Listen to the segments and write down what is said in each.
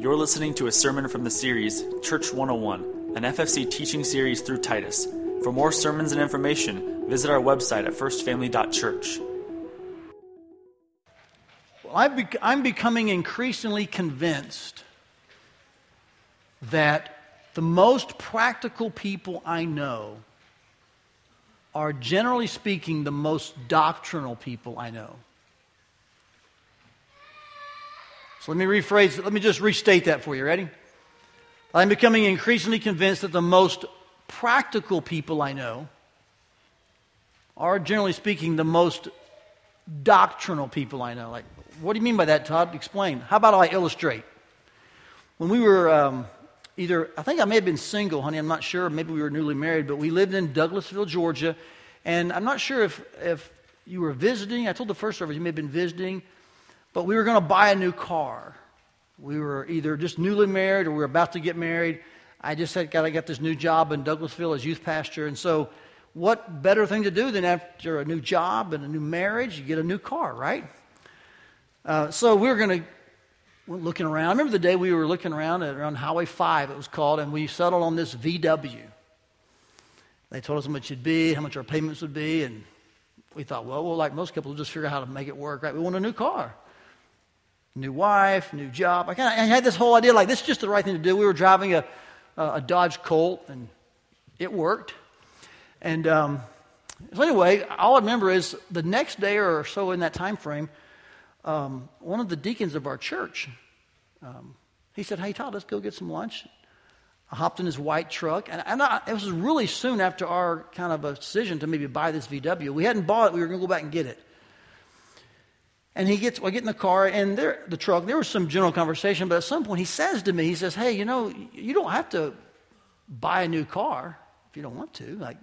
You're listening to a sermon from the series Church 101, an FFC teaching series through Titus. For more sermons and information, visit our website at firstfamily.church. Well, I'm becoming increasingly convinced that the most practical people I know are, generally speaking, the most doctrinal people I know. So let me rephrase, let me just restate that for you. Ready? I'm becoming increasingly convinced that the most practical people I know are, generally speaking, the most doctrinal people I know. Like, what do you mean by that, Todd? Explain. How about I illustrate? When we were um, either, I think I may have been single, honey, I'm not sure. Maybe we were newly married, but we lived in Douglasville, Georgia. And I'm not sure if, if you were visiting. I told the first service you may have been visiting. But we were going to buy a new car. We were either just newly married or we were about to get married. I just had got to get this new job in Douglasville as youth pastor. And so, what better thing to do than after a new job and a new marriage, you get a new car, right? Uh, so we were going to looking around. I remember the day we were looking around at around Highway 5, it was called, and we settled on this VW. They told us how much it'd be, how much our payments would be, and we thought, well, well, like most couples, we'll just figure out how to make it work, right? We want a new car new wife, new job. I, kinda, had this whole idea like this is just the right thing to do. We were driving a, a Dodge Colt, and it worked. And um, so anyway, all I remember is the next day or so in that time frame, um, one of the deacons of our church, um, he said, "Hey Todd, let's go get some lunch." I hopped in his white truck, and, and I, it was really soon after our kind of a decision to maybe buy this VW. We hadn't bought it; we were going to go back and get it. And he gets, I get in the car and there, the truck, there was some general conversation, but at some point he says to me, he says, Hey, you know, you don't have to buy a new car if you don't want to. Like,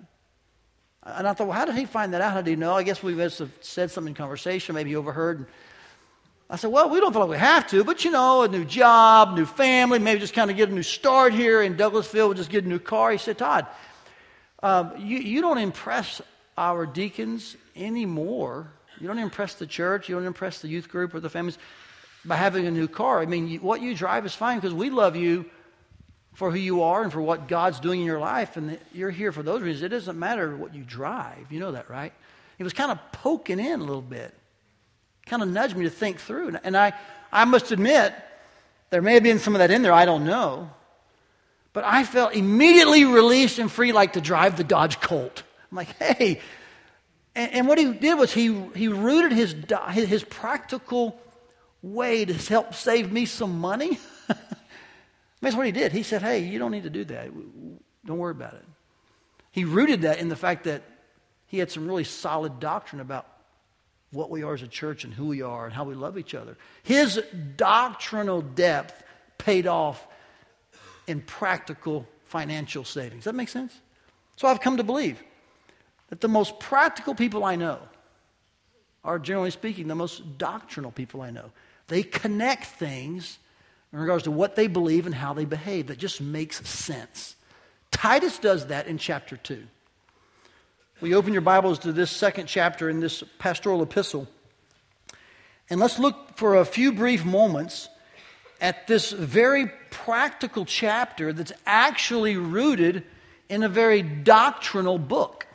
and I thought, well, how did he find that out? How did he know? I guess we must have said something in conversation, maybe he overheard. I said, well, we don't feel like we have to, but you know, a new job, new family, maybe just kind of get a new start here in Douglasville, we'll just get a new car. He said, Todd, um, you, you don't impress our deacons anymore you don't impress the church. You don't impress the youth group or the families by having a new car. I mean, you, what you drive is fine because we love you for who you are and for what God's doing in your life, and you're here for those reasons. It doesn't matter what you drive. You know that, right? He was kind of poking in a little bit, kind of nudged me to think through. And I, I must admit, there may have been some of that in there. I don't know. But I felt immediately released and free, like to drive the Dodge Colt. I'm like, hey, and, and what he did was he, he rooted his, his practical way to help save me some money. That's what he did. He said, Hey, you don't need to do that. Don't worry about it. He rooted that in the fact that he had some really solid doctrine about what we are as a church and who we are and how we love each other. His doctrinal depth paid off in practical financial savings. That make sense? So I've come to believe that the most practical people I know are, generally speaking, the most doctrinal people I know. They connect things in regards to what they believe and how they behave that just makes sense. Titus does that in chapter 2. We open your Bibles to this second chapter in this pastoral epistle. And let's look for a few brief moments at this very practical chapter that's actually rooted in a very doctrinal book.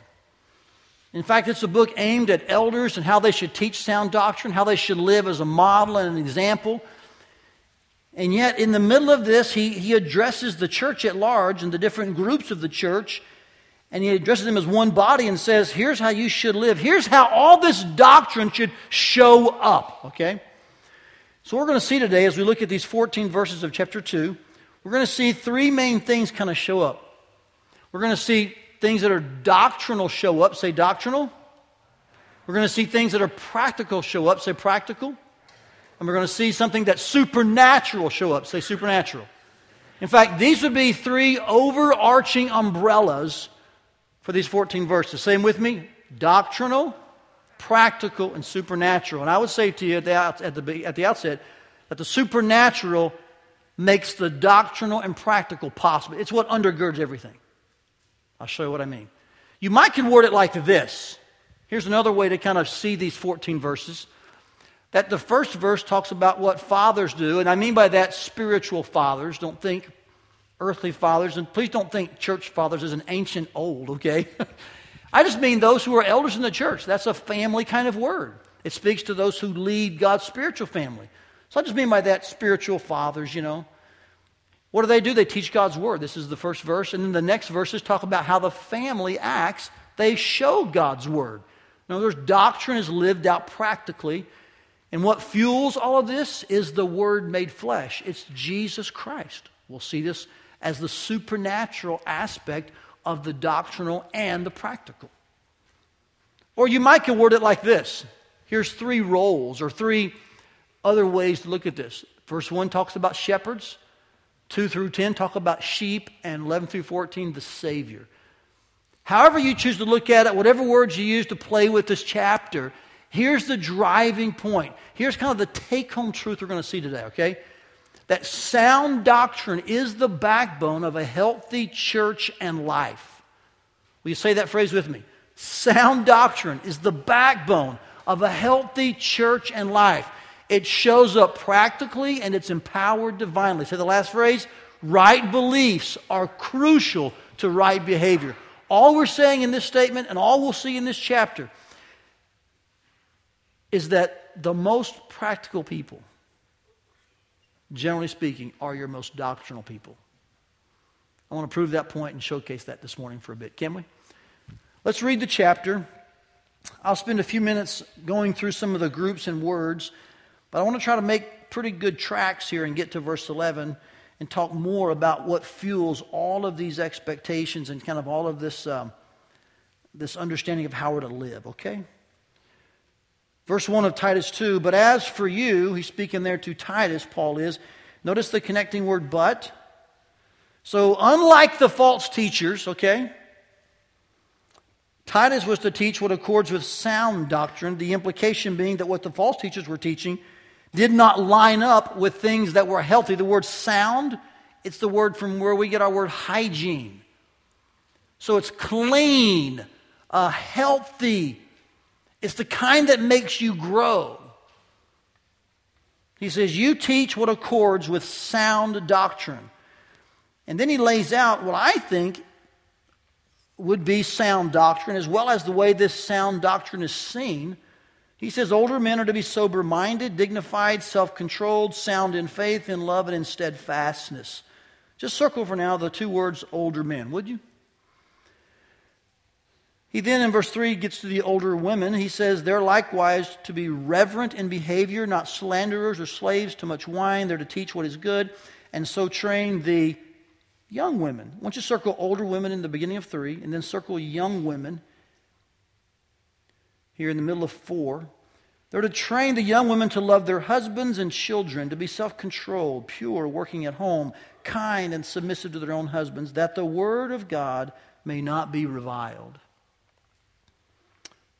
In fact, it's a book aimed at elders and how they should teach sound doctrine, how they should live as a model and an example. And yet, in the middle of this, he, he addresses the church at large and the different groups of the church. And he addresses them as one body and says, Here's how you should live. Here's how all this doctrine should show up. Okay? So, we're going to see today, as we look at these 14 verses of chapter 2, we're going to see three main things kind of show up. We're going to see things that are doctrinal show up, say doctrinal. We're going to see things that are practical show up, say practical. And we're going to see something that's supernatural show up, say supernatural. In fact, these would be three overarching umbrellas for these 14 verses. Them with me doctrinal, practical, and supernatural. And I would say to you at the, at the, at the outset that the supernatural makes the doctrinal and practical possible. It's what undergirds everything. I'll show you what I mean. You might can word it like this. Here's another way to kind of see these 14 verses. that the first verse talks about what fathers do, and I mean by that spiritual fathers. Don't think earthly fathers, and please don't think church fathers as an ancient old, okay? I just mean those who are elders in the church. That's a family kind of word. It speaks to those who lead God's spiritual family. So I just mean by that spiritual fathers, you know. What do they do? They teach God's word. This is the first verse. And then the next verses talk about how the family acts. They show God's word. In other words, doctrine is lived out practically. And what fuels all of this is the word made flesh. It's Jesus Christ. We'll see this as the supernatural aspect of the doctrinal and the practical. Or you might could word it like this here's three roles or three other ways to look at this. Verse 1 talks about shepherds, 2 through 10 talk about sheep, and 11 through 14, the Savior. However, you choose to look at it, whatever words you use to play with this chapter, here's the driving point. Here's kind of the take home truth we're going to see today, okay? That sound doctrine is the backbone of a healthy church and life. Will you say that phrase with me? Sound doctrine is the backbone of a healthy church and life. It shows up practically and it's empowered divinely. Say the last phrase right beliefs are crucial to right behavior. All we're saying in this statement and all we'll see in this chapter is that the most practical people, generally speaking, are your most doctrinal people. I want to prove that point and showcase that this morning for a bit, can we? Let's read the chapter. I'll spend a few minutes going through some of the groups and words, but I want to try to make pretty good tracks here and get to verse 11 and talk more about what fuels all of these expectations and kind of all of this, um, this understanding of how we're to live, okay? Verse 1 of Titus 2 But as for you, he's speaking there to Titus, Paul is. Notice the connecting word but. So, unlike the false teachers, okay, Titus was to teach what accords with sound doctrine, the implication being that what the false teachers were teaching did not line up with things that were healthy. The word sound, it's the word from where we get our word hygiene. So it's clean, uh, healthy. It's the kind that makes you grow. He says, You teach what accords with sound doctrine. And then he lays out what I think would be sound doctrine, as well as the way this sound doctrine is seen. He says older men are to be sober minded, dignified, self controlled, sound in faith, in love, and in steadfastness. Just circle for now the two words older men, would you? He then, in verse 3, gets to the older women. He says, They're likewise to be reverent in behavior, not slanderers or slaves to much wine. They're to teach what is good, and so train the young women. Want you circle older women in the beginning of three, and then circle young women here in the middle of four. They're to train the young women to love their husbands and children, to be self controlled, pure, working at home, kind, and submissive to their own husbands, that the word of God may not be reviled.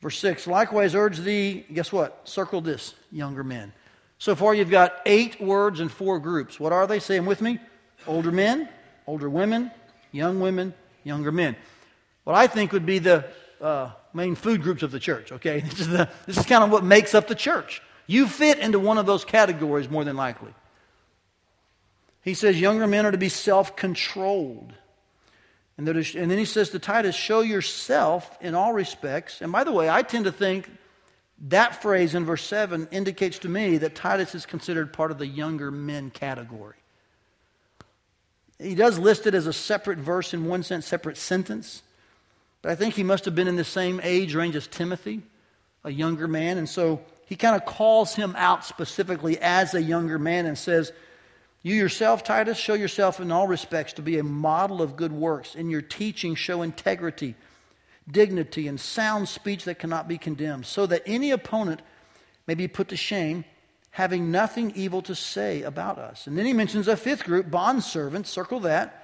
Verse 6 Likewise, urge thee, guess what? Circle this, younger men. So far, you've got eight words and four groups. What are they? Say them with me. Older men, older women, young women, younger men. What I think would be the uh, main food groups of the church, okay? This is, the, this is kind of what makes up the church. You fit into one of those categories more than likely. He says younger men are to be self controlled. And, and then he says to Titus, show yourself in all respects. And by the way, I tend to think that phrase in verse 7 indicates to me that Titus is considered part of the younger men category. He does list it as a separate verse in one sense, separate sentence. But I think he must have been in the same age range as Timothy, a younger man. And so he kind of calls him out specifically as a younger man and says, You yourself, Titus, show yourself in all respects to be a model of good works. In your teaching, show integrity, dignity, and sound speech that cannot be condemned, so that any opponent may be put to shame having nothing evil to say about us. And then he mentions a fifth group, bondservants, circle that.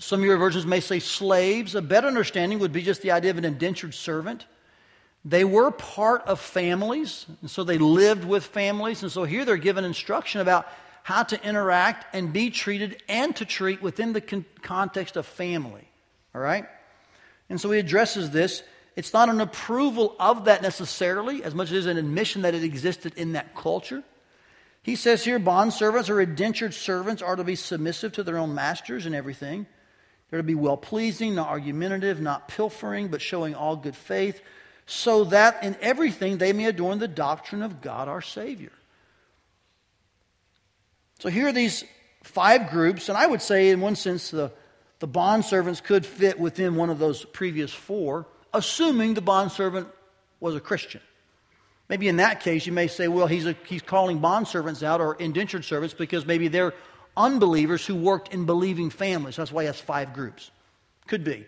Some of your versions may say slaves. A better understanding would be just the idea of an indentured servant. They were part of families, and so they lived with families. And so here they're given instruction about how to interact and be treated and to treat within the con- context of family. All right? And so he addresses this it's not an approval of that necessarily, as much as an admission that it existed in that culture. He says here bondservants or indentured servants are to be submissive to their own masters and everything. They're to be well pleasing, not argumentative, not pilfering, but showing all good faith, so that in everything they may adorn the doctrine of God our Savior. So here are these five groups, and I would say, in one sense, the, the bondservants could fit within one of those previous four, assuming the bondservant was a Christian. Maybe in that case, you may say, well, he's, a, he's calling bondservants out or indentured servants because maybe they're unbelievers who worked in believing families. That's why he has five groups. Could be.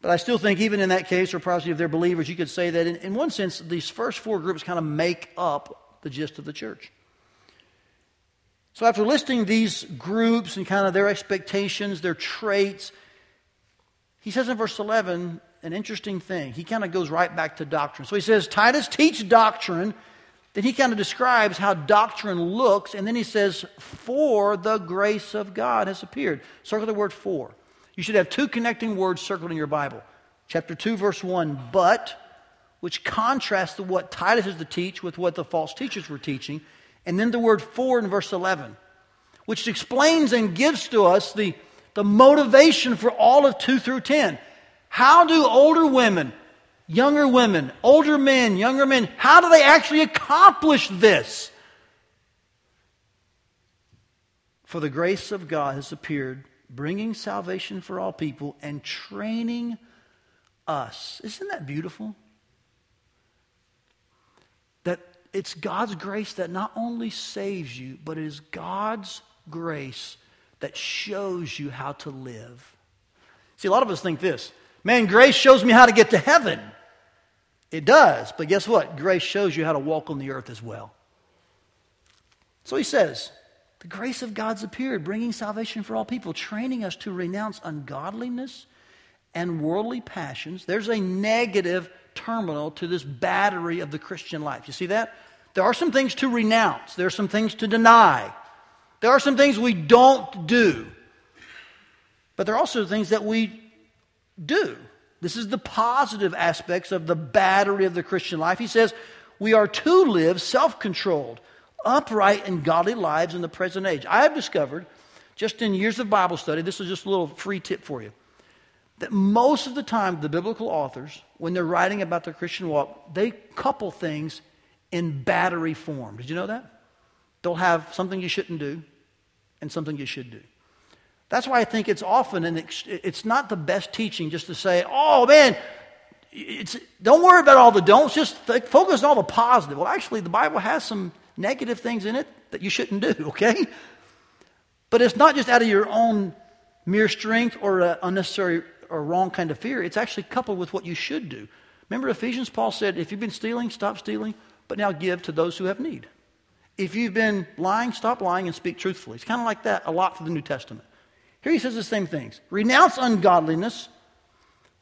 But I still think, even in that case, or probably if they're believers, you could say that in, in one sense, these first four groups kind of make up the gist of the church. So, after listing these groups and kind of their expectations, their traits, he says in verse 11, an interesting thing. He kind of goes right back to doctrine. So he says, Titus, teach doctrine. Then he kind of describes how doctrine looks, and then he says, For the grace of God has appeared. Circle the word for. You should have two connecting words circled in your Bible. Chapter 2, verse 1, but, which contrasts what Titus is to teach with what the false teachers were teaching. And then the word for in verse 11, which explains and gives to us the, the motivation for all of 2 through 10. How do older women, younger women, older men, younger men, how do they actually accomplish this? For the grace of God has appeared, bringing salvation for all people and training us. Isn't that beautiful? That it's God's grace that not only saves you, but it is God's grace that shows you how to live. See, a lot of us think this Man, grace shows me how to get to heaven. It does, but guess what? Grace shows you how to walk on the earth as well. So he says, the grace of God's appeared, bringing salvation for all people, training us to renounce ungodliness and worldly passions. There's a negative terminal to this battery of the Christian life. You see that? There are some things to renounce, there are some things to deny, there are some things we don't do. But there are also things that we do. This is the positive aspects of the battery of the Christian life. He says, We are to live self controlled, upright, and godly lives in the present age. I have discovered, just in years of Bible study, this is just a little free tip for you, that most of the time the biblical authors, when they're writing about the Christian walk, they couple things in battery form. Did you know that? They'll have something you shouldn't do and something you should do. That's why I think it's often, and it's not the best teaching just to say, oh man, don't worry about all the don'ts, just focus on all the positive. Well, actually, the Bible has some negative things in it that you shouldn't do, okay? But it's not just out of your own mere strength or unnecessary or wrong kind of fear. It's actually coupled with what you should do. Remember Ephesians, Paul said, if you've been stealing, stop stealing, but now give to those who have need. If you've been lying, stop lying and speak truthfully. It's kind of like that a lot for the New Testament. Here he says the same things renounce ungodliness,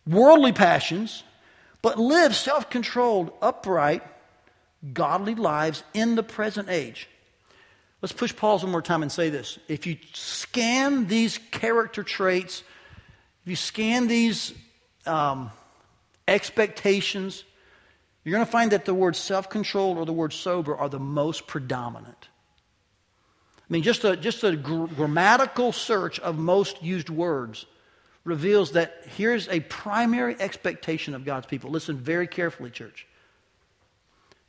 worldly passions, but live self controlled, upright, godly lives in the present age. Let's push pause one more time and say this. If you scan these character traits, if you scan these um, expectations, you're going to find that the word self controlled or the word sober are the most predominant. I mean, just a, just a gr- grammatical search of most used words reveals that here's a primary expectation of God's people. Listen very carefully, church.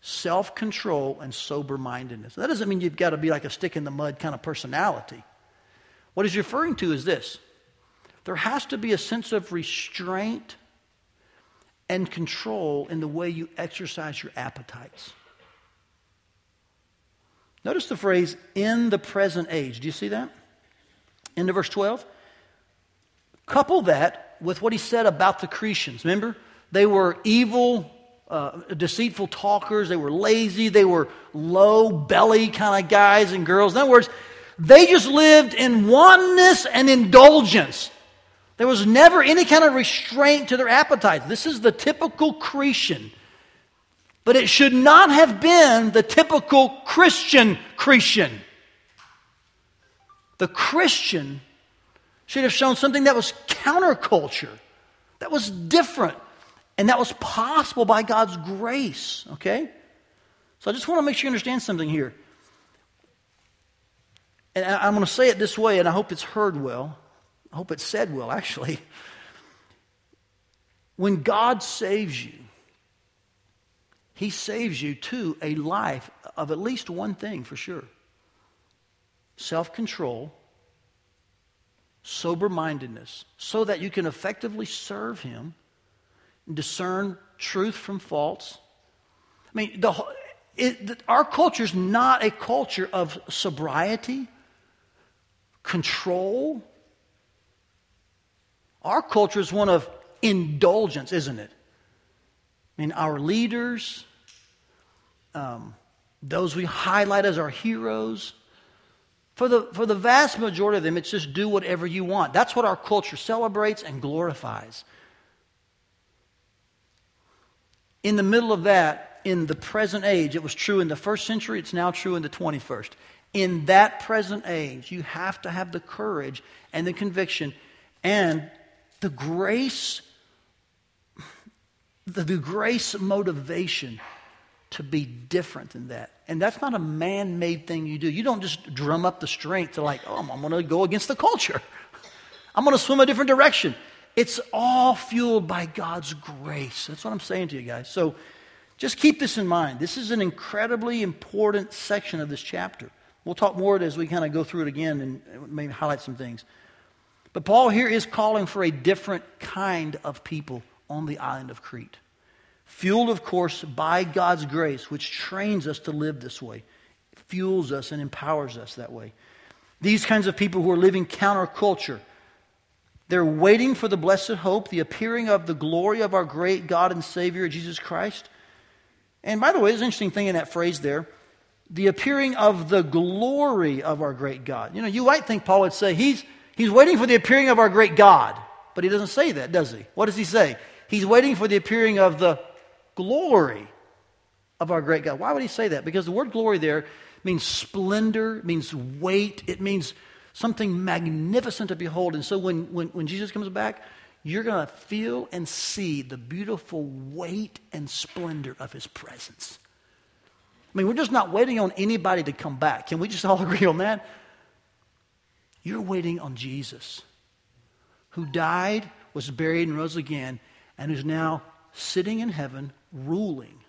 Self control and sober mindedness. That doesn't mean you've got to be like a stick in the mud kind of personality. What he's referring to is this there has to be a sense of restraint and control in the way you exercise your appetites. Notice the phrase, in the present age. Do you see that? Into verse 12. Couple that with what he said about the Cretians. Remember? They were evil, uh, deceitful talkers. They were lazy. They were low belly kind of guys and girls. In other words, they just lived in wantonness and indulgence. There was never any kind of restraint to their appetites. This is the typical Cretan. But it should not have been the typical Christian Cretan. The Christian should have shown something that was counterculture, that was different. And that was possible by God's grace, okay? So I just want to make sure you understand something here. And I'm going to say it this way, and I hope it's heard well. I hope it's said well, actually. When God saves you, He saves you to a life of at least one thing for sure self control, sober mindedness, so that you can effectively serve Him, discern truth from false. I mean, the, it, our culture is not a culture of sobriety, control. Our culture is one of indulgence, isn't it? I mean, our leaders, um, those we highlight as our heroes, for the, for the vast majority of them, it's just do whatever you want. That's what our culture celebrates and glorifies. In the middle of that, in the present age, it was true in the first century, it's now true in the 21st. In that present age, you have to have the courage and the conviction and the grace the, the grace motivation to be different than that. And that's not a man made thing you do. You don't just drum up the strength to, like, oh, I'm going to go against the culture. I'm going to swim a different direction. It's all fueled by God's grace. That's what I'm saying to you guys. So just keep this in mind. This is an incredibly important section of this chapter. We'll talk more as we kind of go through it again and maybe highlight some things. But Paul here is calling for a different kind of people on the island of Crete. Fueled, of course, by God's grace, which trains us to live this way, fuels us and empowers us that way. These kinds of people who are living counterculture, they're waiting for the blessed hope, the appearing of the glory of our great God and Savior, Jesus Christ. And by the way, there's an interesting thing in that phrase there the appearing of the glory of our great God. You know, you might think Paul would say he's, he's waiting for the appearing of our great God, but he doesn't say that, does he? What does he say? He's waiting for the appearing of the glory of our great God. Why would he say that? Because the word glory there means splendor, means weight, it means something magnificent to behold. And so when, when, when Jesus comes back, you're going to feel and see the beautiful weight and splendor of his presence. I mean, we're just not waiting on anybody to come back. Can we just all agree on that? You're waiting on Jesus, who died, was buried, and rose again, and who's now sitting in heaven ruling.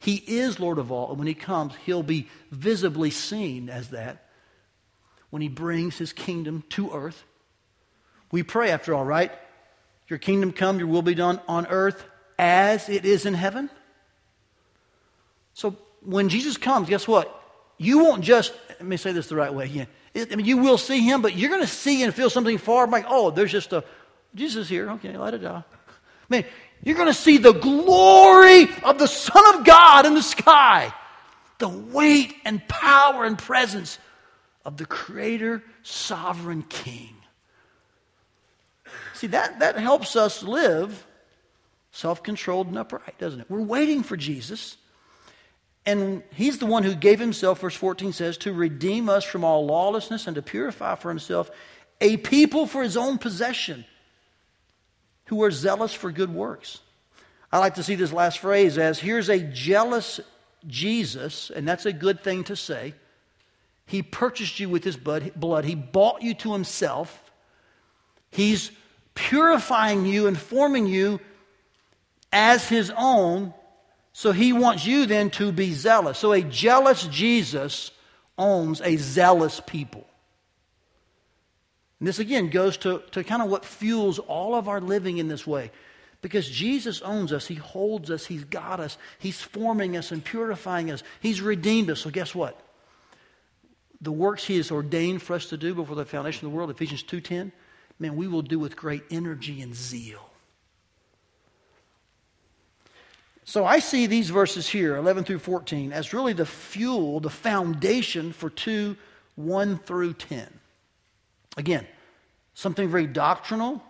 He is Lord of all, and when he comes, he'll be visibly seen as that when he brings his kingdom to earth. We pray, after all, right? Your kingdom come, your will be done on earth as it is in heaven. So when Jesus comes, guess what? You won't just, let me say this the right way again. I mean, you will see him, but you're going to see and feel something far like, oh, there's just a, Jesus here. Okay, let it die. Man, you're going to see the glory of the Son of God in the sky. The weight and power and presence of the Creator, Sovereign King. See, that, that helps us live self controlled and upright, doesn't it? We're waiting for Jesus. And he's the one who gave himself, verse 14 says, to redeem us from all lawlessness and to purify for himself a people for his own possession who are zealous for good works. I like to see this last phrase as here's a jealous Jesus, and that's a good thing to say. He purchased you with his blood, he bought you to himself. He's purifying you and forming you as his own. So he wants you then to be zealous. So a jealous Jesus owns a zealous people. And this again goes to, to kind of what fuels all of our living in this way. Because Jesus owns us, He holds us, He's got us, He's forming us and purifying us, He's redeemed us. So, guess what? The works He has ordained for us to do before the foundation of the world, Ephesians 2.10, man, we will do with great energy and zeal. So I see these verses here, 11 through 14, as really the fuel, the foundation for 2, 1 through 10. Again, something very doctrinal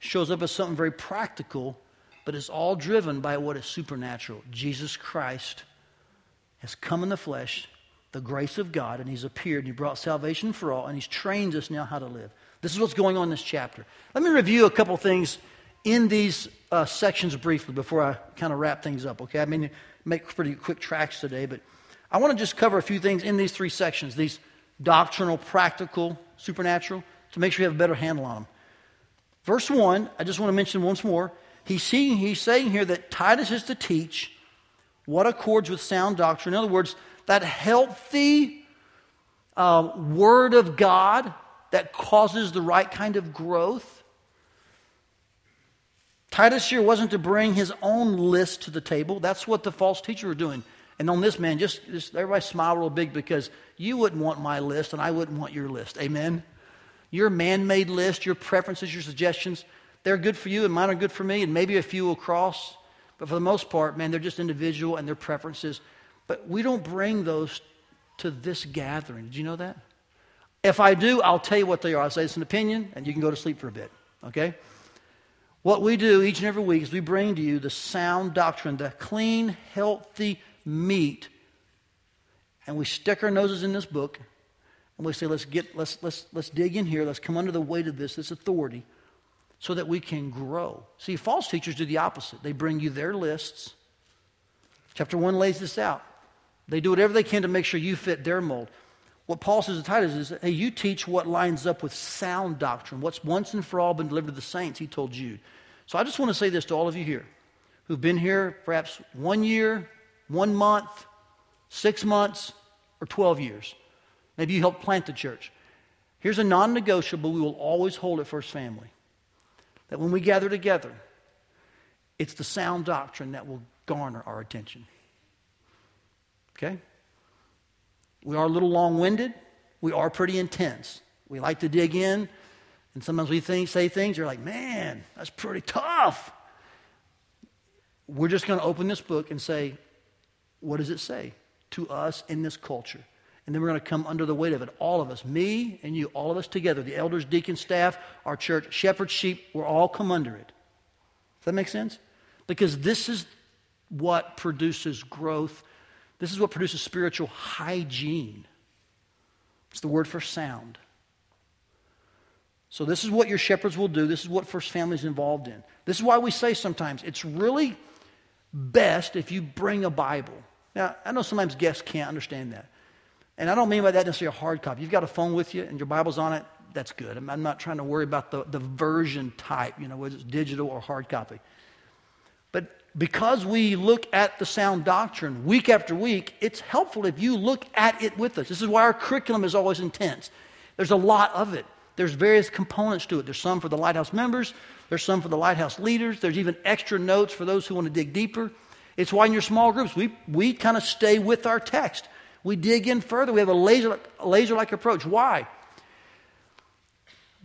shows up as something very practical, but it's all driven by what is supernatural. Jesus Christ has come in the flesh, the grace of God, and he's appeared, and he brought salvation for all, and he's trained us now how to live. This is what's going on in this chapter. Let me review a couple things in these uh, sections briefly before I kind of wrap things up, okay? I mean, make pretty quick tracks today, but I want to just cover a few things in these three sections these doctrinal, practical, supernatural, to make sure you have a better handle on them. Verse 1, I just want to mention once more. He's, seeing, he's saying here that Titus is to teach what accords with sound doctrine. In other words, that healthy uh, word of God that causes the right kind of growth. Titus here wasn't to bring his own list to the table. That's what the false teacher were doing. And on this man, just, just everybody smile real big because you wouldn't want my list and I wouldn't want your list. Amen? Your man made list, your preferences, your suggestions, they're good for you and mine are good for me, and maybe a few will cross. But for the most part, man, they're just individual and their preferences. But we don't bring those to this gathering. Did you know that? If I do, I'll tell you what they are. I'll say it's an opinion, and you can go to sleep for a bit. Okay? What we do each and every week is we bring to you the sound doctrine, the clean, healthy meat, and we stick our noses in this book, and we say, let's get, let's, let's, let's dig in here, let's come under the weight of this, this authority, so that we can grow. See, false teachers do the opposite. They bring you their lists. Chapter 1 lays this out. They do whatever they can to make sure you fit their mold. What Paul says to Titus is, hey, you teach what lines up with sound doctrine, what's once and for all been delivered to the saints, he told Jude. So I just want to say this to all of you here who've been here perhaps one year, one month, six months, or 12 years. Maybe you helped plant the church. Here's a non negotiable we will always hold at First Family that when we gather together, it's the sound doctrine that will garner our attention. Okay? We are a little long winded. We are pretty intense. We like to dig in. And sometimes we think, say things, you're like, man, that's pretty tough. We're just going to open this book and say, what does it say to us in this culture? And then we're going to come under the weight of it. All of us, me and you, all of us together, the elders, deacon, staff, our church, shepherds, sheep, we're all come under it. Does that make sense? Because this is what produces growth. This is what produces spiritual hygiene. It's the word for sound. So, this is what your shepherds will do. This is what First Family is involved in. This is why we say sometimes it's really best if you bring a Bible. Now, I know sometimes guests can't understand that. And I don't mean by that necessarily a hard copy. You've got a phone with you and your Bible's on it, that's good. I'm, not trying to worry about the, the version type, you know, whether it's digital or hard copy. But because we look at the sound doctrine week after week, it's helpful if you look at it with us. This is why our curriculum is always intense. There's a lot of it. There's various components to it. There's some for the Lighthouse members, there's some for the Lighthouse leaders, there's even extra notes for those who want to dig deeper. It's why in your small groups, we, we kind of stay with our text. We dig in further. We have a laser, laser like approach. Why?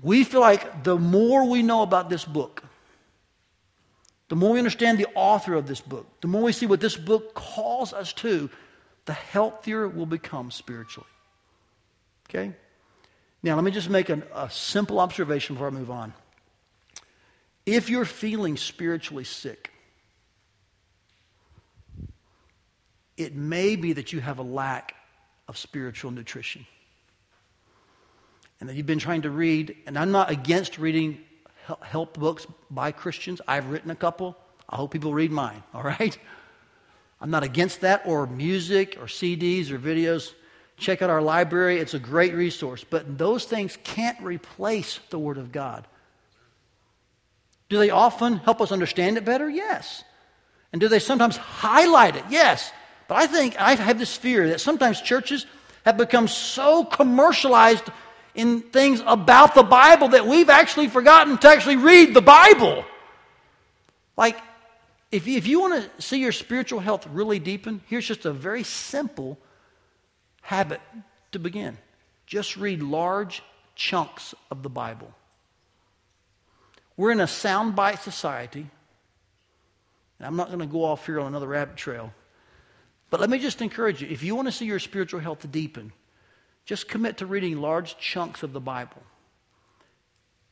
We feel like the more we know about this book, the more we understand the author of this book, the more we see what this book calls us to, the healthier we'll become spiritually. Okay? Now, let me just make an, a simple observation before I move on. If you're feeling spiritually sick, it may be that you have a lack of spiritual nutrition. And that you've been trying to read, and I'm not against reading help books by Christians. I've written a couple. I hope people read mine, all right? I'm not against that, or music, or CDs, or videos. Check out our library, it's a great resource. But those things can't replace the Word of God. Do they often help us understand it better? Yes. And do they sometimes highlight it? Yes. But I think I have this fear that sometimes churches have become so commercialized in things about the Bible that we've actually forgotten to actually read the Bible. Like, if you, if you want to see your spiritual health really deepen, here's just a very simple habit to begin. Just read large chunks of the Bible. We're in a soundbite society, and I'm not going to go off here on another rabbit trail. But let me just encourage you if you want to see your spiritual health deepen, just commit to reading large chunks of the Bible.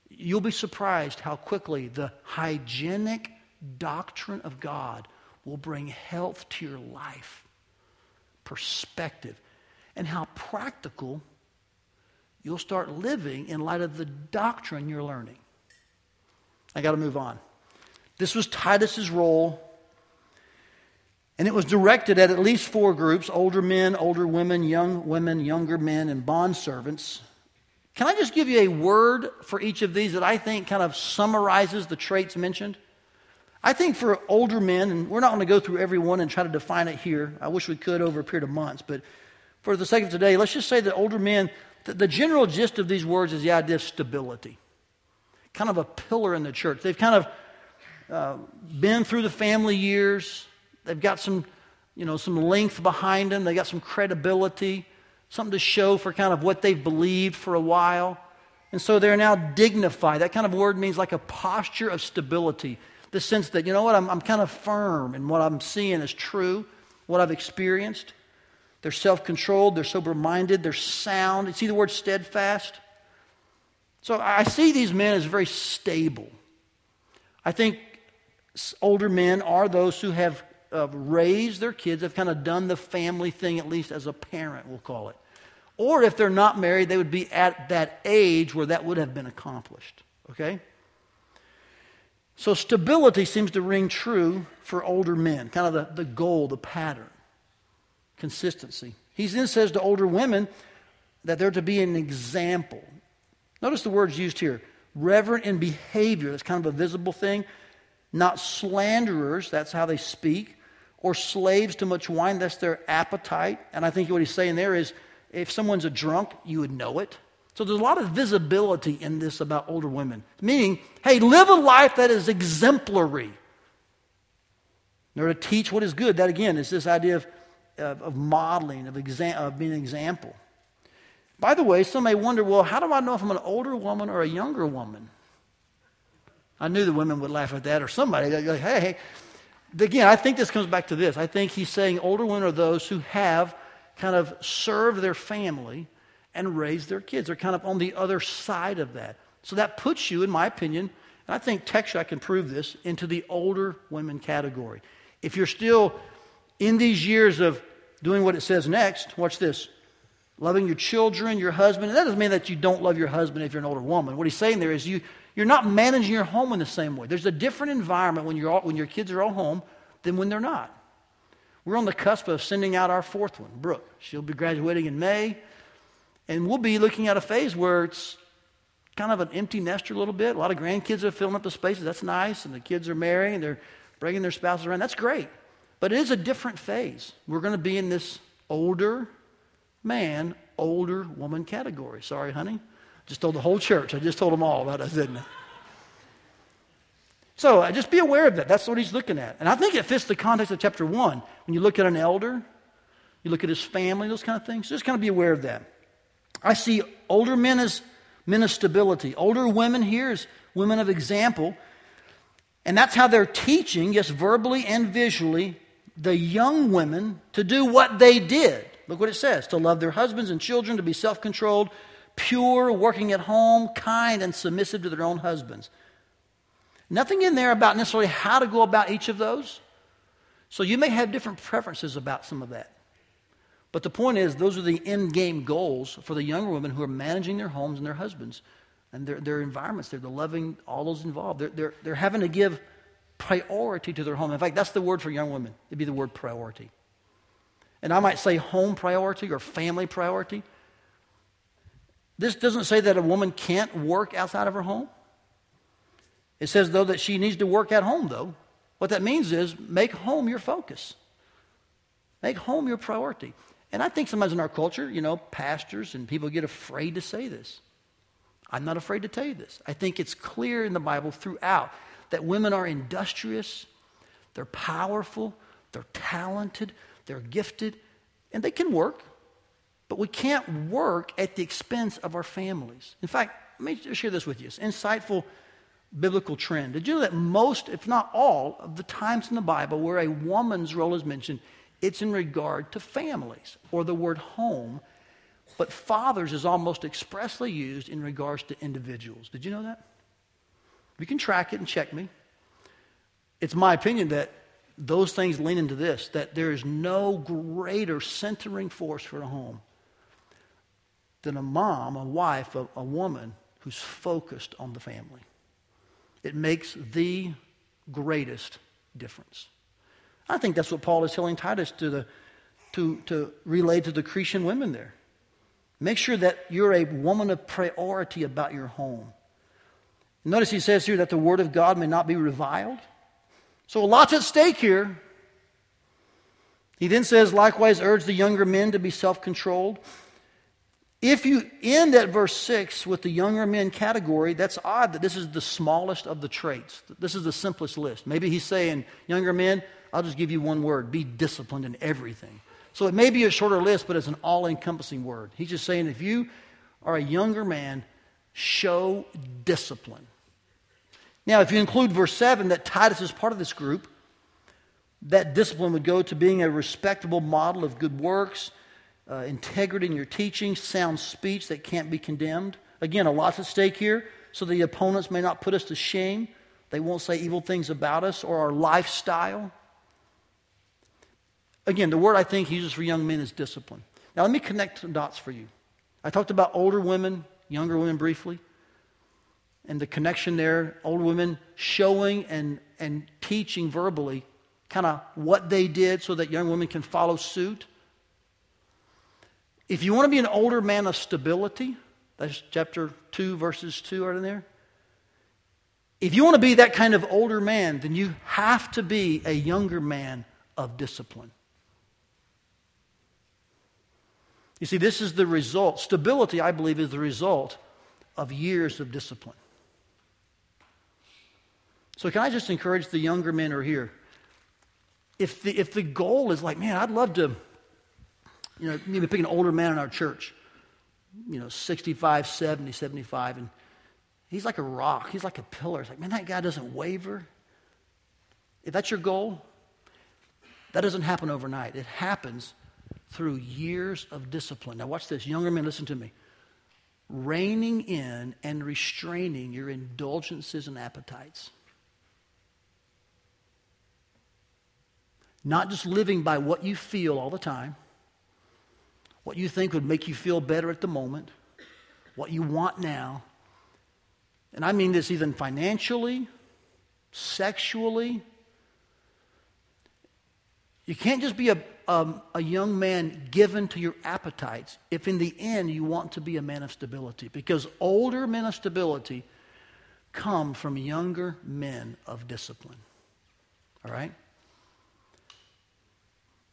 You'll be surprised how quickly the hygienic doctrine of God will bring health to your life, perspective and how practical you'll start living in light of the doctrine you're learning. I got to move on. This was Titus's role. And it was directed at at least four groups older men, older women, young women, younger men, and bond servants. Can I just give you a word for each of these that I think kind of summarizes the traits mentioned? I think for older men, and we're not going to go through every one and try to define it here. I wish we could over a period of months, but for the sake of today, let's just say that older men, the, the general gist of these words is the idea of stability, kind of a pillar in the church. They've kind of uh, been through the family years. They've got some, you know, some length behind them. They've got some credibility, something to show for kind of what they've believed for a while. And so they're now dignified. That kind of word means like a posture of stability. The sense that, you know what, I'm, I'm kind of firm and what I'm seeing is true, what I've experienced. They're self controlled, they're sober minded, they're sound. You see the word steadfast? So I see these men as very stable. I think older men are those who have uh, raised their kids, have kind of done the family thing, at least as a parent, we'll call it. Or if they're not married, they would be at that age where that would have been accomplished. Okay? So stability seems to ring true for older men, kind of the, the goal, the pattern, consistency. He then says to older women that they're to be an example. Notice the words used here reverent in behavior, that's kind of a visible thing not slanderers, that's how they speak, or slaves to much wine, that's their appetite. And I think what he's saying there is if someone's a drunk, you would know it. So there's a lot of visibility in this about older women. Meaning, hey, live a life that is exemplary. In order to teach what is good, that again is this idea of, of, of modeling, of, of being an example. By the way, some may wonder, well, how do I know if I'm an older woman or a younger woman? I knew the women would laugh at that, or somebody. Go, hey, hey. Again, I think this comes back to this. I think he's saying older women are those who have kind of served their family and raised their kids. They're kind of on the other side of that. So that puts you, in my opinion, and I think textually I can prove this, into the older women category. If you're still in these years of doing what it says next, watch this loving your children, your husband. And that doesn't mean that you don't love your husband if you're an older woman. What he's saying there is you, you're not managing your home in the same way. There's a different environment when, you're all, when your kids are all home than when they're not. We're on the cusp of sending out our fourth one, Brooke. She'll be graduating in May. And we'll be looking at a phase where it's kind of an empty nester a little bit. A lot of grandkids are filling up the spaces. That's nice. And the kids are marrying and they're bringing their spouses around. That's great. But it is a different phase. We're going to be in this older man, older woman category. Sorry, honey. Just told the whole church. I just told them all about us, didn't I? So uh, just be aware of that. That's what he's looking at. And I think it fits the context of chapter 1. When you look at an elder, you look at his family, those kind of things. Just kind of be aware of that. I see older men as men of stability. Older women here as women of example. And that's how they're teaching, yes, verbally and visually, the young women to do what they did. Look what it says to love their husbands and children, to be self controlled, pure, working at home, kind, and submissive to their own husbands. Nothing in there about necessarily how to go about each of those. So you may have different preferences about some of that. But the point is, those are the end game goals for the younger women who are managing their homes and their husbands and their, their environments. They're the loving all those involved. They're, they're, they're having to give priority to their home. In fact, that's the word for young women. It'd be the word priority. And I might say home priority or family priority. This doesn't say that a woman can't work outside of her home. It says, though, that she needs to work at home, though. What that means is make home your focus, make home your priority. And I think sometimes in our culture, you know, pastors and people get afraid to say this. I'm not afraid to tell you this. I think it's clear in the Bible throughout that women are industrious, they're powerful, they're talented, they're gifted, and they can work. But we can't work at the expense of our families. In fact, let me just share this with you. It's an insightful biblical trend. Did you know that most, if not all, of the times in the Bible where a woman's role is mentioned, it's in regard to families or the word home, but fathers is almost expressly used in regards to individuals. Did you know that? You can track it and check me. It's my opinion that those things lean into this that there is no greater centering force for a home than a mom, a wife, a, a woman who's focused on the family. It makes the greatest difference. I think that's what Paul is telling Titus to, the, to, to relay to the Cretan women there. Make sure that you're a woman of priority about your home. Notice he says here that the word of God may not be reviled. So a lots at stake here. He then says, likewise, urge the younger men to be self controlled. If you end at verse 6 with the younger men category, that's odd that this is the smallest of the traits. This is the simplest list. Maybe he's saying, younger men, I'll just give you one word be disciplined in everything. So it may be a shorter list, but it's an all encompassing word. He's just saying, if you are a younger man, show discipline. Now, if you include verse 7, that Titus is part of this group, that discipline would go to being a respectable model of good works uh, integrity in your teaching, sound speech that can't be condemned. Again, a lot's at stake here, so the opponents may not put us to shame. They won't say evil things about us or our lifestyle. Again, the word I think he uses for young men is discipline. Now, let me connect some dots for you. I talked about older women, younger women briefly, and the connection there. Older women showing and, and teaching verbally kind of what they did so that young women can follow suit. If you want to be an older man of stability, that's chapter 2, verses 2 are in there. If you want to be that kind of older man, then you have to be a younger man of discipline. You see, this is the result. Stability, I believe, is the result of years of discipline. So, can I just encourage the younger men who are here? If the, if the goal is like, man, I'd love to you know, maybe pick an older man in our church, you know, 65, 70, 75, and he's like a rock. He's like a pillar. It's like, man, that guy doesn't waver. If that's your goal, that doesn't happen overnight. It happens through years of discipline. Now, watch this. Younger men, listen to me. Reining in and restraining your indulgences and appetites. Not just living by what you feel all the time what you think would make you feel better at the moment, what you want now. And I mean this even financially, sexually. You can't just be a, um, a young man given to your appetites if in the end you want to be a man of stability. Because older men of stability come from younger men of discipline. All right?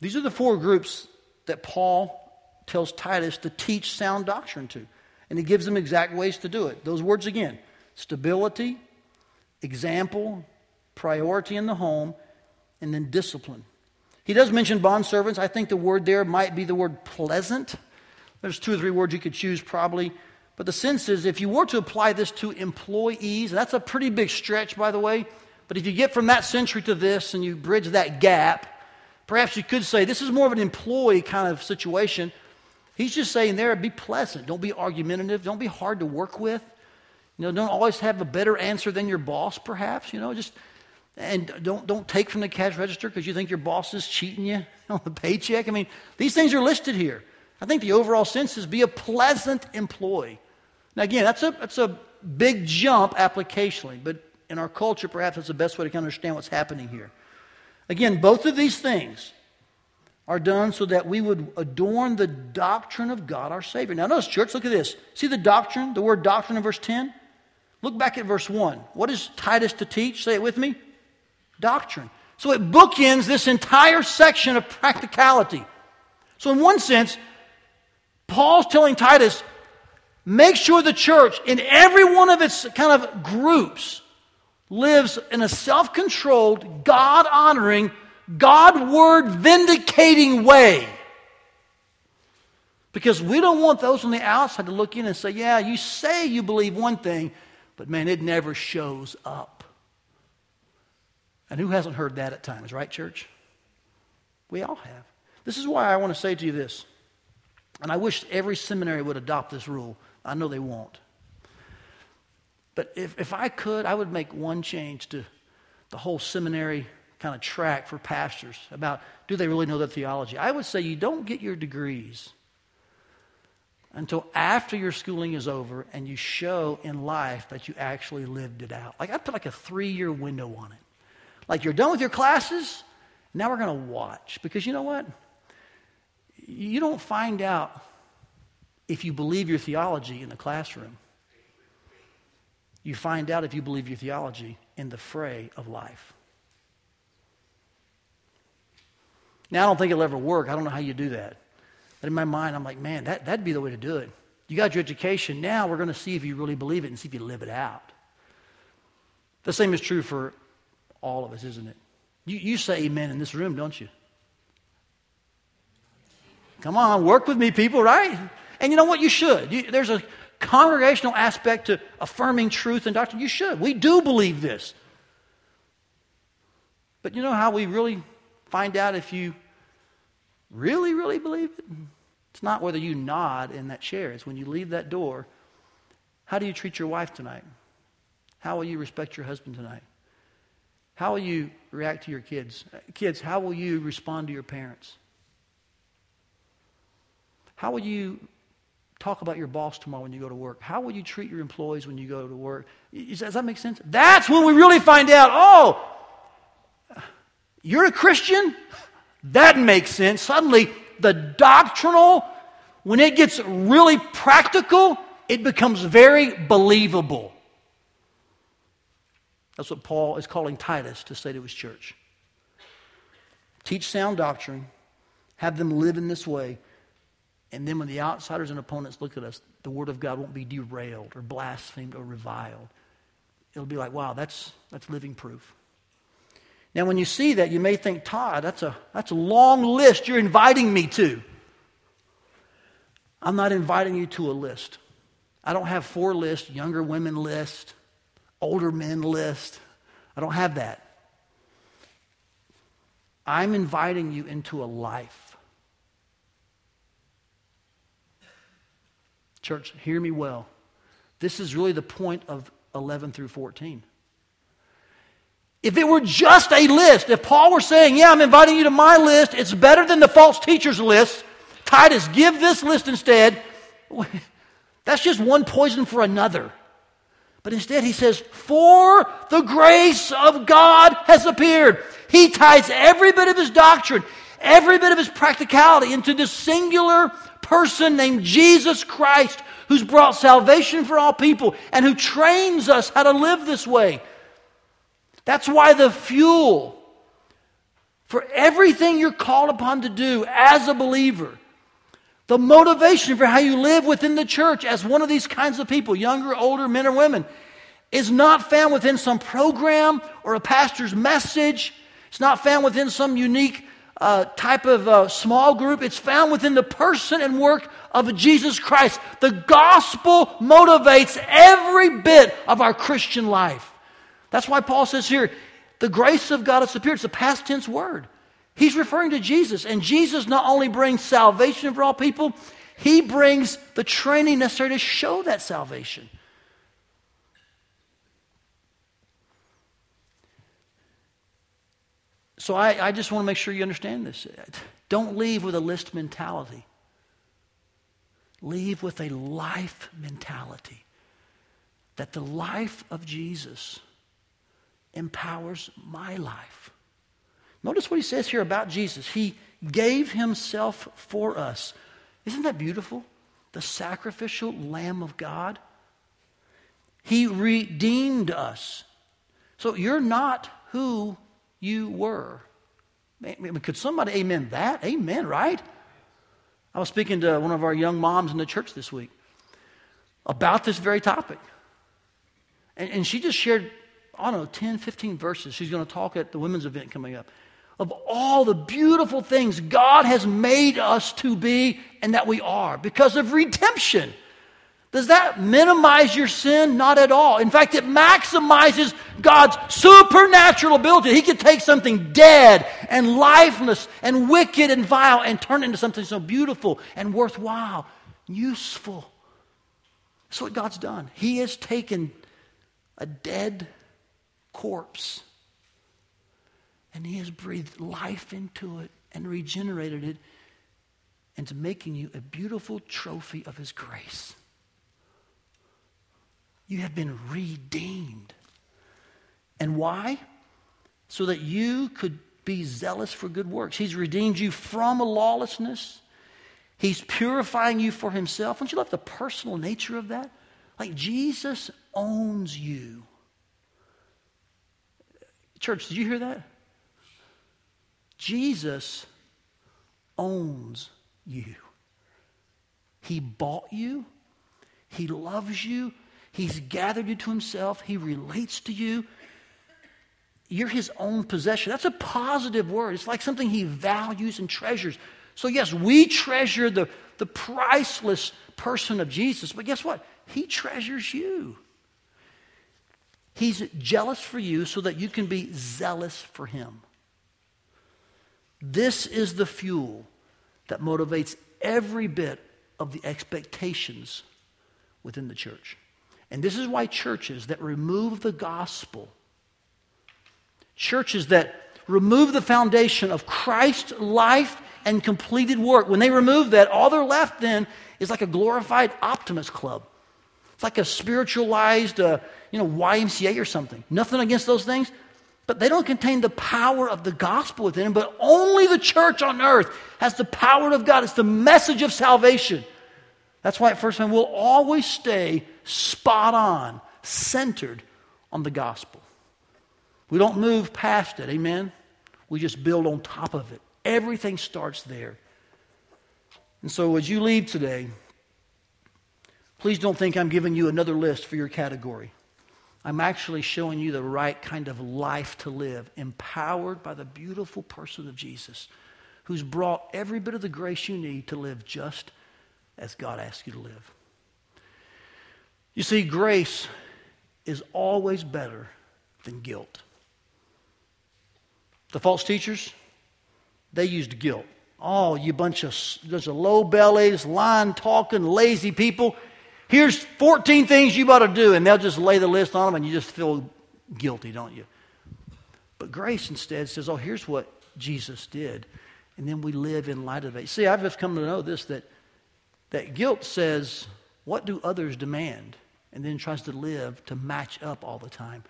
These are the four groups that Paul tells Titus to teach sound doctrine to. And he gives them exact ways to do it. Those words again stability, example, priority in the home, and then discipline. He does mention bondservants. I think the word there might be the word pleasant. There's two or three words you could choose probably. But the sense is if you were to apply this to employees, that's a pretty big stretch, by the way. But if you get from that century to this and you bridge that gap, perhaps you could say this is more of an employee kind of situation. He's just saying there, be pleasant. Don't be argumentative. Don't be hard to work with. You know, don't always have a better answer than your boss, perhaps. You know, just and don't don't take from the cash register because you think your boss is cheating you on the paycheck. I mean, these things are listed here. I think the overall sense is be a pleasant employee. Now, again, that's a that's a big jump applicationally, but in our culture, perhaps that's the best way to kind of understand what's happening here. Again, both of these things are done so that we would adorn the doctrine of God our Savior. Now, notice, church, look at this. See the doctrine, the word doctrine in verse 10? Look back at verse 1. What is Titus to teach? Say it with me. Doctrine. So it bookends this entire section of practicality. So, in one sense, Paul's telling Titus, make sure the church, in every one of its kind of groups, lives in a self controlled, God honoring, God word vindicating way. Because we don't want those on the outside to look in and say, yeah, you say you believe one thing, but man, it never shows up. And who hasn't heard that at times, right, church? We all have. This is why I want to say to you this. And I wish every seminary would adopt this rule. I know they won't. But if, if I could, I would make one change to the whole seminary kind of track for pastors about do they really know their theology. I would say you don't get your degrees until after your schooling is over and you show in life that you actually lived it out. Like I put like a three year window on it. Like you're done with your classes, now we're going to watch. Because you know what? You don't find out if you believe your theology in the classroom. You find out if you believe your theology in the fray of life. Now, I don't think it'll ever work. I don't know how you do that. But in my mind, I'm like, man, that, that'd be the way to do it. You got your education. Now we're going to see if you really believe it and see if you live it out. The same is true for all of us, isn't it? You, you say amen in this room, don't you? Come on, work with me, people, right? And you know what? You should. You, there's a congregational aspect to affirming truth and doctrine. You should. We do believe this. But you know how we really find out if you really, really believe it? It's not whether you nod in that chair, it's when you leave that door. How do you treat your wife tonight? How will you respect your husband tonight? How will you react to your kids? Kids, how will you respond to your parents? How will you talk about your boss tomorrow when you go to work? How will you treat your employees when you go to work? Does that make sense? That's when we really find out oh, you're a Christian? That makes sense. Suddenly, the doctrinal, when it gets really practical, it becomes very believable. That's what Paul is calling Titus to say to his church. Teach sound doctrine, have them live in this way, and then when the outsiders and opponents look at us, the word of God won't be derailed or blasphemed or reviled. It'll be like, wow, that's, that's living proof. Now, when you see that, you may think, Todd, that's a, that's a long list you're inviting me to. I'm not inviting you to a list. I don't have four lists younger women list, older men list. I don't have that. I'm inviting you into a life. Church, hear me well. This is really the point of 11 through 14. If it were just a list, if Paul were saying, Yeah, I'm inviting you to my list, it's better than the false teacher's list, Titus, give this list instead. That's just one poison for another. But instead, he says, For the grace of God has appeared. He ties every bit of his doctrine, every bit of his practicality into this singular person named Jesus Christ, who's brought salvation for all people and who trains us how to live this way. That's why the fuel for everything you're called upon to do as a believer, the motivation for how you live within the church as one of these kinds of people, younger, older, men or women, is not found within some program or a pastor's message. It's not found within some unique uh, type of uh, small group. It's found within the person and work of Jesus Christ. The gospel motivates every bit of our Christian life. That's why Paul says here, the grace of God has appeared. It's a past tense word. He's referring to Jesus. And Jesus not only brings salvation for all people, he brings the training necessary to show that salvation. So I, I just want to make sure you understand this. Don't leave with a list mentality. Leave with a life mentality. That the life of Jesus empowers my life. Notice what he says here about Jesus. He gave himself for us. Isn't that beautiful? The sacrificial Lamb of God. He redeemed us. So you're not who you were. Could somebody amen that? Amen, right? I was speaking to one of our young moms in the church this week about this very topic. And, and she just shared I don't know, 10, 15 verses. She's going to talk at the women's event coming up of all the beautiful things God has made us to be and that we are because of redemption. Does that minimize your sin? Not at all. In fact, it maximizes God's supernatural ability. He could take something dead and lifeless and wicked and vile and turn it into something so beautiful and worthwhile, useful. That's what God's done. He has taken a dead, corpse. And He has breathed life into it and regenerated it and into making you a beautiful trophy of His grace. You have been redeemed. And why? so that you could be zealous for good works. He's redeemed you from a lawlessness. He's purifying you for himself. Don't you love the personal nature of that? Like Jesus owns you. Church, did you hear that? Jesus owns you. He bought you. He loves you. He's gathered you to himself. He relates to you. You're his own possession. That's a positive word. It's like something he values and treasures. So, yes, we treasure the, the priceless person of Jesus, but guess what? He treasures you. He's jealous for you so that you can be zealous for him. This is the fuel that motivates every bit of the expectations within the church. And this is why churches that remove the gospel, churches that remove the foundation of Christ's life and completed work, when they remove that, all they're left then is like a glorified optimist club. It's like a spiritualized, uh, you know, YMCA or something. Nothing against those things, but they don't contain the power of the gospel within them. But only the church on earth has the power of God. It's the message of salvation. That's why at First Man we'll always stay spot on, centered on the gospel. We don't move past it, amen? We just build on top of it. Everything starts there. And so as you leave today, please don't think I'm giving you another list for your category. I'm actually showing you the right kind of life to live, empowered by the beautiful person of Jesus, who's brought every bit of the grace you need to live just as God asks you to live. You see, grace is always better than guilt. The false teachers, they used guilt. Oh, you bunch of, bunch of low bellies, lying, talking, lazy people. Here's 14 things you ought to do, and they'll just lay the list on them, and you just feel guilty, don't you? But grace instead says, oh, here's what Jesus did. And then we live in light of it. See, I've just come to know this that, that guilt says, what do others demand? And then tries to live to match up all the time.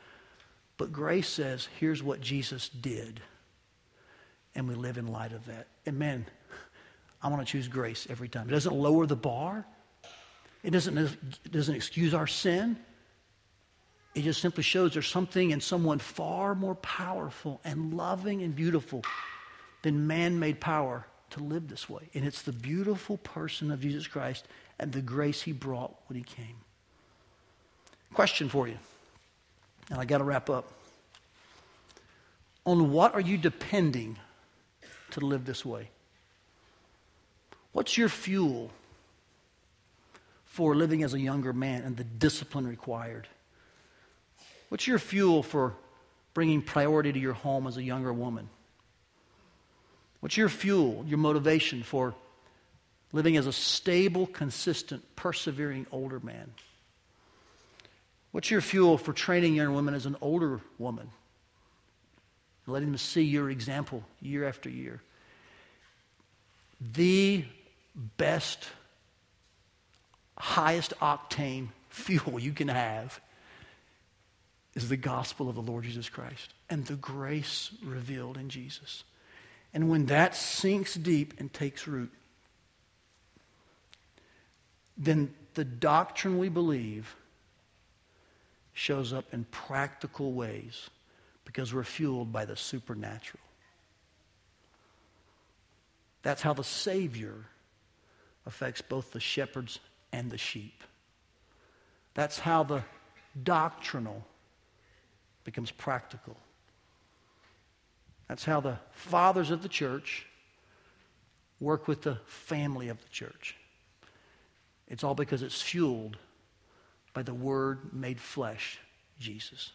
But grace says, here's what Jesus did. And we live in light of that. And man, I want to choose grace every time. It doesn't lower the bar, it doesn't, it doesn't excuse our sin. It just simply shows there's something in someone far more powerful and loving and beautiful than man made power to live this way. And it's the beautiful person of Jesus Christ and the grace he brought when he came. Question for you, and I got to wrap up. On what are you depending to live this way? What's your fuel for living as a younger man and the discipline required? What's your fuel for bringing priority to your home as a younger woman? What's your fuel, your motivation for living as a stable, consistent, persevering older man? What's your fuel for training young women as an older woman? And letting them see your example year after year. The best highest octane fuel you can have is the gospel of the Lord Jesus Christ and the grace revealed in Jesus. And when that sinks deep and takes root, then the doctrine we believe shows up in practical ways because we're fueled by the supernatural. That's how the Savior affects both the shepherds and the sheep. That's how the doctrinal becomes practical. That's how the fathers of the church work with the family of the church. It's all because it's fueled by the Word made flesh, Jesus.